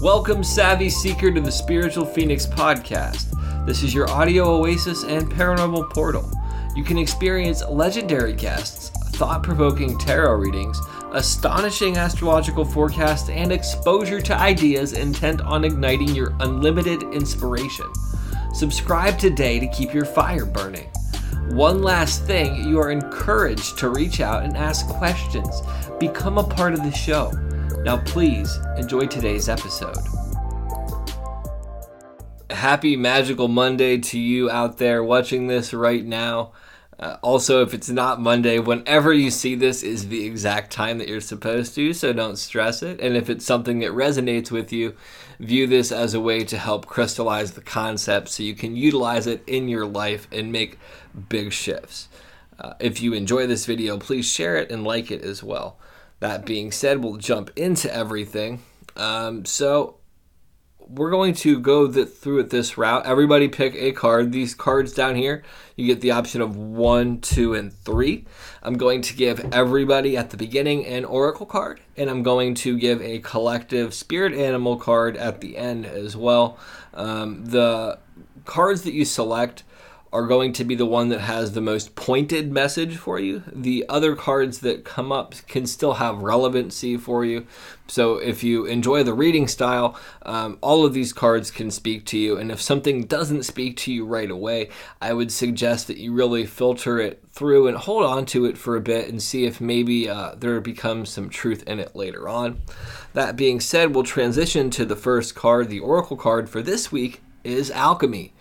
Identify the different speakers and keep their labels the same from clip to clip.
Speaker 1: Welcome, Savvy Seeker, to the Spiritual Phoenix podcast. This is your audio oasis and paranormal portal. You can experience legendary guests, thought provoking tarot readings, astonishing astrological forecasts, and exposure to ideas intent on igniting your unlimited inspiration. Subscribe today to keep your fire burning. One last thing, you are encouraged to reach out and ask questions. Become a part of the show. Now, please enjoy today's episode. Happy Magical Monday to you out there watching this right now. Uh, also, if it's not Monday, whenever you see this is the exact time that you're supposed to, so don't stress it. And if it's something that resonates with you, view this as a way to help crystallize the concept so you can utilize it in your life and make big shifts. Uh, if you enjoy this video, please share it and like it as well. That being said, we'll jump into everything. Um, so, we're going to go the, through it this route. Everybody pick a card. These cards down here, you get the option of one, two, and three. I'm going to give everybody at the beginning an oracle card, and I'm going to give a collective spirit animal card at the end as well. Um, the cards that you select are going to be the one that has the most pointed message for you. The other cards that come up can still have relevancy for you. So if you enjoy the reading style, um, all of these cards can speak to you. And if something doesn't speak to you right away, I would suggest that you really filter it through and hold on to it for a bit and see if maybe uh, there becomes some truth in it later on. That being said, we'll transition to the first card, the Oracle card for this week is alchemy.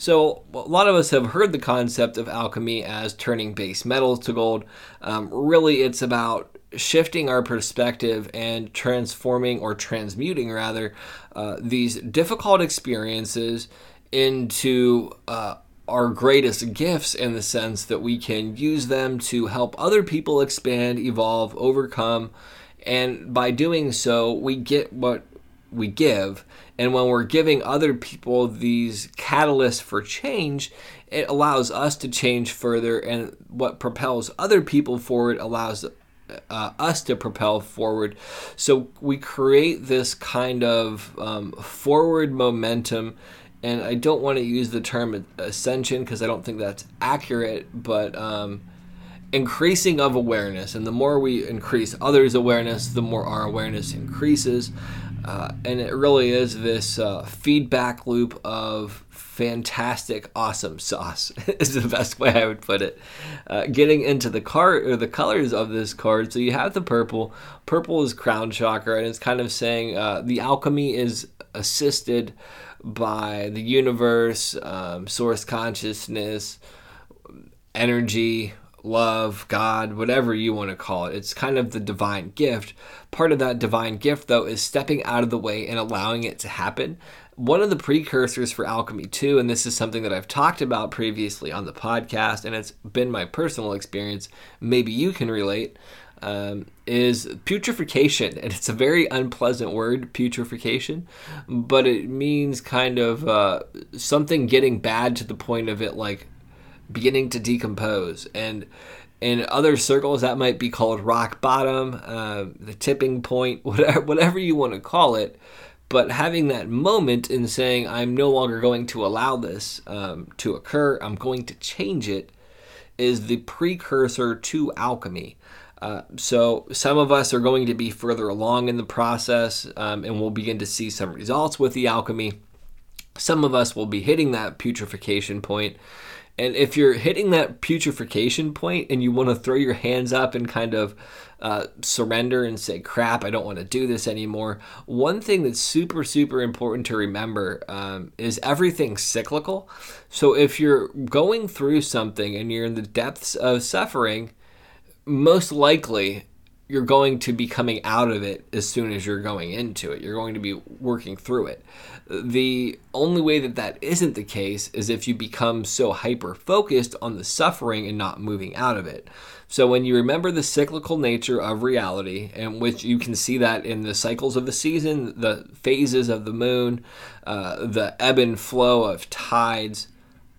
Speaker 1: So, a lot of us have heard the concept of alchemy as turning base metals to gold. Um, really, it's about shifting our perspective and transforming or transmuting, rather, uh, these difficult experiences into uh, our greatest gifts in the sense that we can use them to help other people expand, evolve, overcome. And by doing so, we get what we give. And when we're giving other people these catalysts for change, it allows us to change further. And what propels other people forward allows uh, us to propel forward. So we create this kind of um, forward momentum. And I don't want to use the term ascension because I don't think that's accurate, but um, increasing of awareness. And the more we increase others' awareness, the more our awareness increases. Uh, and it really is this uh, feedback loop of fantastic, awesome sauce is the best way I would put it. Uh, getting into the card or the colors of this card, so you have the purple. Purple is crown chakra, and it's kind of saying uh, the alchemy is assisted by the universe, um, source consciousness, energy, love, God, whatever you want to call it. It's kind of the divine gift. Part of that divine gift, though, is stepping out of the way and allowing it to happen. One of the precursors for alchemy, too, and this is something that I've talked about previously on the podcast, and it's been my personal experience, maybe you can relate, um, is putrefaction. And it's a very unpleasant word, putrefaction, but it means kind of uh, something getting bad to the point of it, like, beginning to decompose. And in other circles, that might be called rock bottom, uh, the tipping point, whatever, whatever you want to call it. But having that moment in saying, I'm no longer going to allow this um, to occur, I'm going to change it, is the precursor to alchemy. Uh, so some of us are going to be further along in the process um, and we'll begin to see some results with the alchemy. Some of us will be hitting that putrefaction point and if you're hitting that putrefaction point and you want to throw your hands up and kind of uh, surrender and say, crap, I don't want to do this anymore, one thing that's super, super important to remember um, is everything's cyclical. So if you're going through something and you're in the depths of suffering, most likely you're going to be coming out of it as soon as you're going into it. You're going to be working through it. The only way that that isn't the case is if you become so hyper focused on the suffering and not moving out of it. So when you remember the cyclical nature of reality, and which you can see that in the cycles of the season, the phases of the moon, uh, the ebb and flow of tides,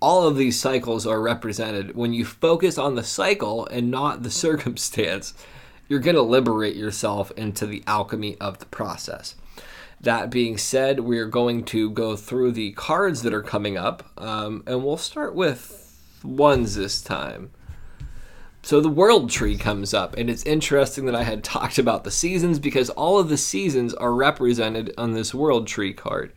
Speaker 1: all of these cycles are represented. When you focus on the cycle and not the circumstance, you're going to liberate yourself into the alchemy of the process. That being said, we're going to go through the cards that are coming up, um, and we'll start with ones this time. So the world tree comes up, and it's interesting that I had talked about the seasons because all of the seasons are represented on this world tree card.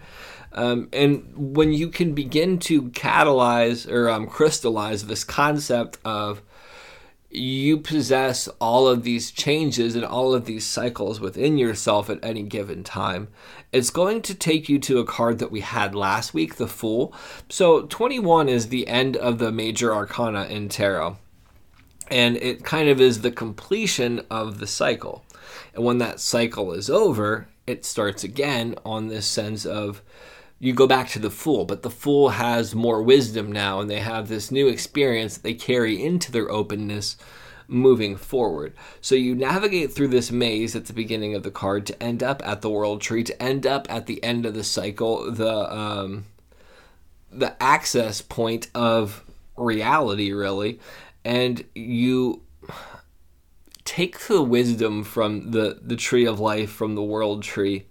Speaker 1: Um, and when you can begin to catalyze or um, crystallize this concept of you possess all of these changes and all of these cycles within yourself at any given time. It's going to take you to a card that we had last week, the Fool. So 21 is the end of the major arcana in tarot and it kind of is the completion of the cycle. And when that cycle is over, it starts again on this sense of you go back to the fool, but the fool has more wisdom now, and they have this new experience that they carry into their openness moving forward. So you navigate through this maze at the beginning of the card to end up at the world tree, to end up at the end of the cycle, the um, the access point of reality, really and you take the wisdom from the, the tree of life, from the world tree,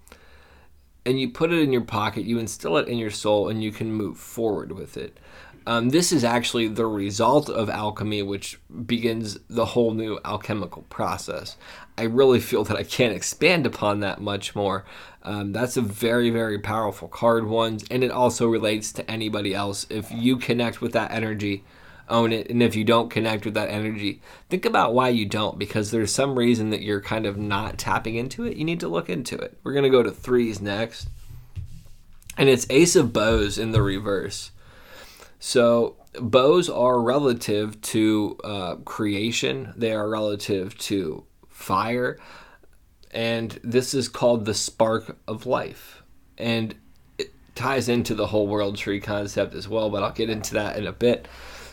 Speaker 1: and you put it in your pocket, you instill it in your soul, and you can move forward with it. Um, this is actually the result of alchemy, which begins the whole new alchemical process. I really feel that I can't expand upon that much more. Um, that's a very, very powerful card, ones, and it also relates to anybody else. If you connect with that energy, own it. And if you don't connect with that energy, think about why you don't, because there's some reason that you're kind of not tapping into it. You need to look into it. We're going to go to threes next. And it's Ace of Bows in the reverse. So bows are relative to uh, creation, they are relative to fire. And this is called the spark of life. And it ties into the whole world tree concept as well, but I'll get into that in a bit.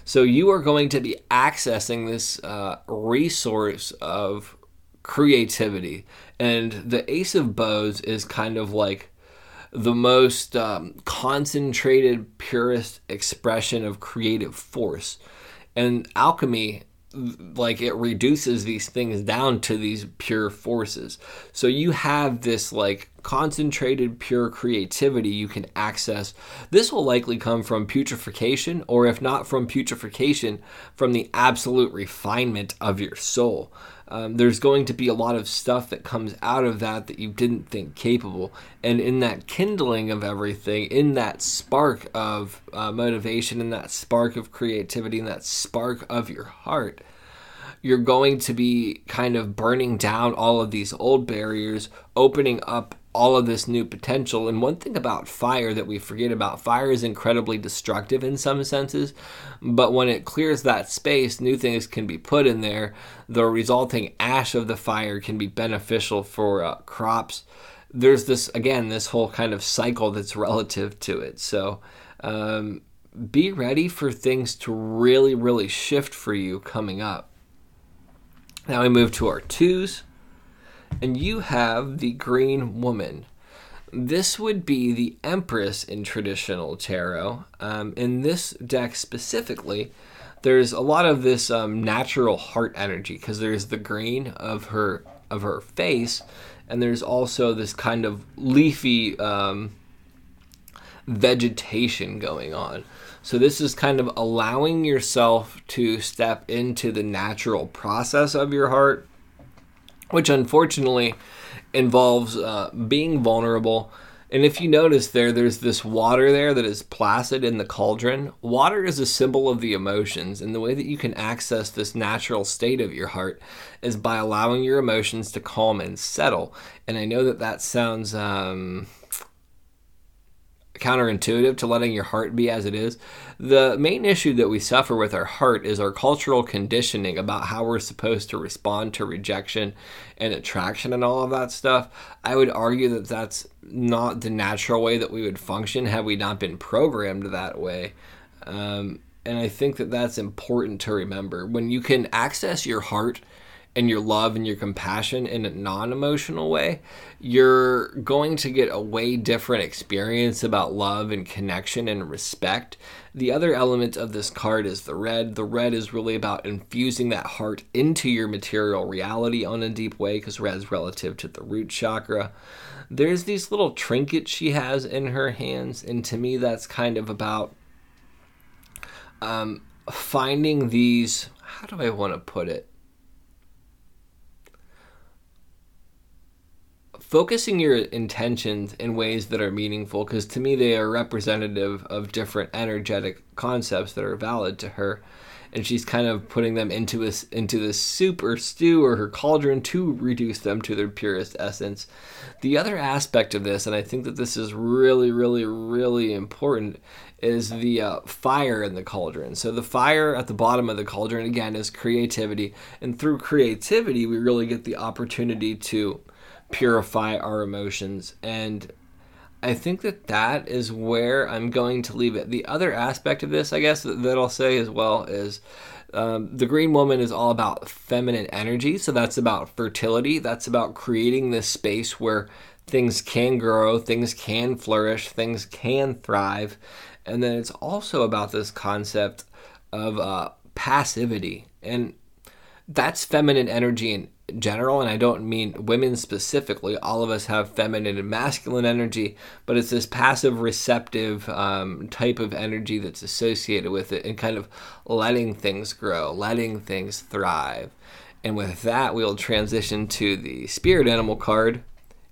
Speaker 1: So you are going to be accessing this uh, resource of creativity. And the Ace of Bows is kind of like the most um, concentrated, purest expression of creative force. And alchemy like it reduces these things down to these pure forces. So you have this like concentrated pure creativity you can access. This will likely come from putrefaction or if not from putrefaction from the absolute refinement of your soul um, there's going to be a lot of stuff that comes out of that that you didn't think capable. And in that kindling of everything, in that spark of uh, motivation, in that spark of creativity, in that spark of your heart, you're going to be kind of burning down all of these old barriers, opening up all of this new potential. And one thing about fire that we forget about fire is incredibly destructive in some senses, but when it clears that space, new things can be put in there. The resulting ash of the fire can be beneficial for uh, crops. There's this, again, this whole kind of cycle that's relative to it. So, um, be ready for things to really, really shift for you coming up. Now we move to our twos and you have the green woman. This would be the Empress in traditional tarot. Um, in this deck specifically, there's a lot of this um, natural heart energy because there's the green of her of her face, and there's also this kind of leafy um, vegetation going on. So this is kind of allowing yourself to step into the natural process of your heart which unfortunately involves uh, being vulnerable. And if you notice there, there's this water there that is placid in the cauldron. Water is a symbol of the emotions, and the way that you can access this natural state of your heart is by allowing your emotions to calm and settle. And I know that that sounds um, counterintuitive to letting your heart be as it is. The main issue that we suffer with our heart is our cultural conditioning about how we're supposed to respond to rejection and attraction and all of that stuff. I would argue that that's not the natural way that we would function had we not been programmed that way. Um, and I think that that's important to remember. When you can access your heart and your love and your compassion in a non emotional way, you're going to get a way different experience about love and connection and respect. The other element of this card is the red. The red is really about infusing that heart into your material reality on a deep way because red is relative to the root chakra. There's these little trinkets she has in her hands, and to me, that's kind of about um, finding these. How do I want to put it? Focusing your intentions in ways that are meaningful because to me they are representative of different energetic concepts that are valid to her. And she's kind of putting them into this into this soup or stew or her cauldron to reduce them to their purest essence. The other aspect of this and i think that this is really really really important is the uh, fire in the cauldron. So the fire at the bottom of the cauldron again is creativity. And through creativity we really get the opportunity to purify our emotions. And I think that that is where I'm going to leave it. The other aspect of this, I guess, that, I'll say as well is um, the green woman is all about feminine energy. So that's about fertility. That's about creating this space where things can grow, things can flourish, things can thrive. And then it's also about this concept of uh, passivity. And that's feminine energy in general, and I don't mean women specifically. All of us have feminine and masculine energy, but it's this passive receptive um, type of energy that's associated with it and kind of letting things grow, letting things thrive. And with that, we'll transition to the spirit animal card.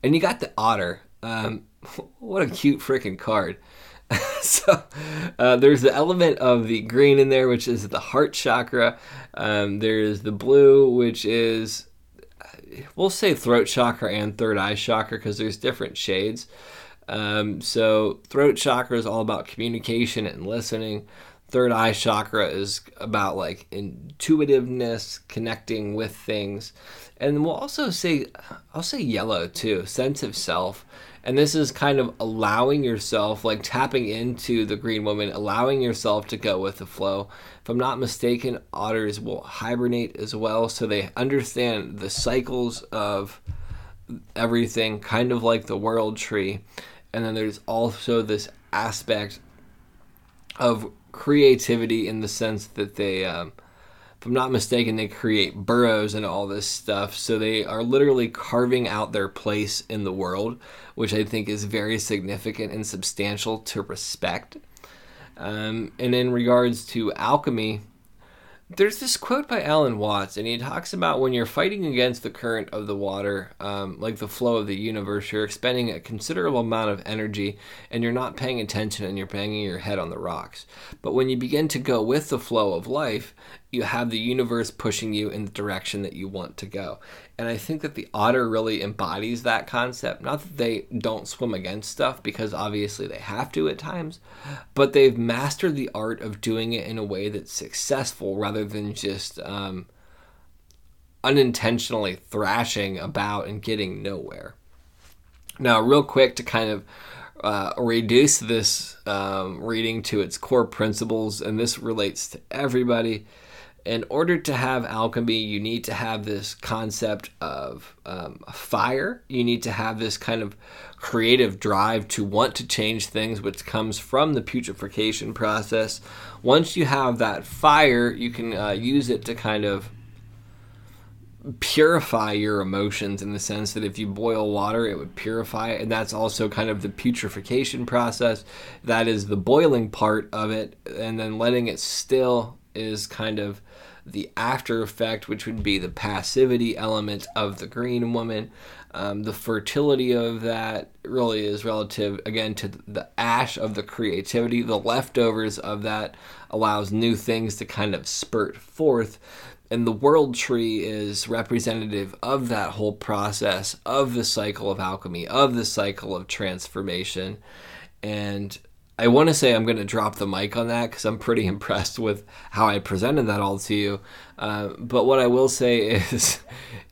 Speaker 1: And you got the otter. Um, what a cute freaking card. so uh, there's the element of the green in there, which is the heart chakra. Um, there's the blue, which is we'll say throat chakra and third eye chakra because there's different shades. Um, so throat chakra is all about communication and listening. Third eye chakra is about like intuitiveness, connecting with things. And we'll also say, I'll say yellow too, sense of self. And this is kind of allowing yourself, like tapping into the green woman, allowing yourself to go with the flow. If I'm not mistaken, otters will hibernate as well, so they understand the cycles of everything, kind of like the world tree. And then there's also this aspect of creativity in the sense that they. Um, if I'm not mistaken, they create burrows and all this stuff. So they are literally carving out their place in the world, which I think is very significant and substantial to respect. Um, and in regards to alchemy, there's this quote by Alan Watts, and he talks about when you're fighting against the current of the water, um, like the flow of the universe, you're expending a considerable amount of energy and you're not paying attention and you're banging your head on the rocks. But when you begin to go with the flow of life, you have the universe pushing you in the direction that you want to go. And I think that the otter really embodies that concept. Not that they don't swim against stuff, because obviously they have to at times, but they've mastered the art of doing it in a way that's successful rather than just um, unintentionally thrashing about and getting nowhere. Now, real quick to kind of uh, reduce this um, reading to its core principles, and this relates to everybody in order to have alchemy, you need to have this concept of um, fire. You need to have this kind of creative drive to want to change things, which comes from the putrefaction process. Once you have that fire, you can uh, use it to kind of purify your emotions in the sense that if you boil water, it would purify it. And that's also kind of the putrefaction process. That is the boiling part of it. And then letting it still is kind of the after effect, which would be the passivity element of the green woman. Um, the fertility of that really is relative, again, to the ash of the creativity. The leftovers of that allows new things to kind of spurt forth. And the world tree is representative of that whole process, of the cycle of alchemy, of the cycle of transformation. And I want to say I'm going to drop the mic on that because I'm pretty impressed with how I presented that all to you. Uh, but what I will say is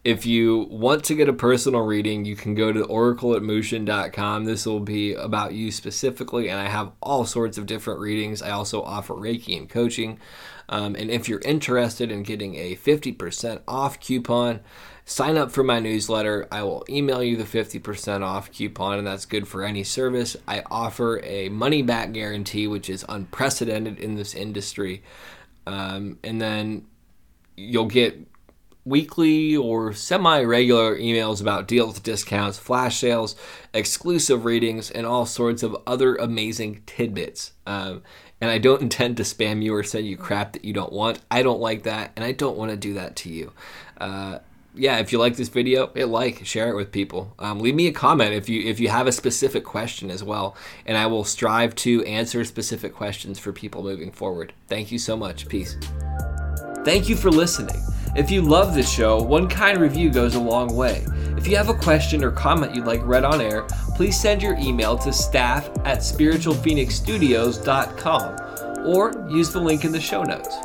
Speaker 1: if you want to get a personal reading, you can go to oracleatmushin.com. This will be about you specifically, and I have all sorts of different readings. I also offer Reiki and coaching. Um, and if you're interested in getting a 50% off coupon, Sign up for my newsletter. I will email you the 50% off coupon, and that's good for any service. I offer a money back guarantee, which is unprecedented in this industry. Um, and then you'll get weekly or semi regular emails about deals, discounts, flash sales, exclusive readings, and all sorts of other amazing tidbits. Um, and I don't intend to spam you or send you crap that you don't want. I don't like that, and I don't want to do that to you. Uh, yeah, if you like this video, hit like, share it with people. Um, leave me a comment if you if you have a specific question as well, and I will strive to answer specific questions for people moving forward. Thank you so much. Peace. Thank you for listening. If you love this show, one kind review goes a long way. If you have a question or comment you'd like read on air, please send your email to staff at spiritualphoenixstudios.com or use the link in the show notes.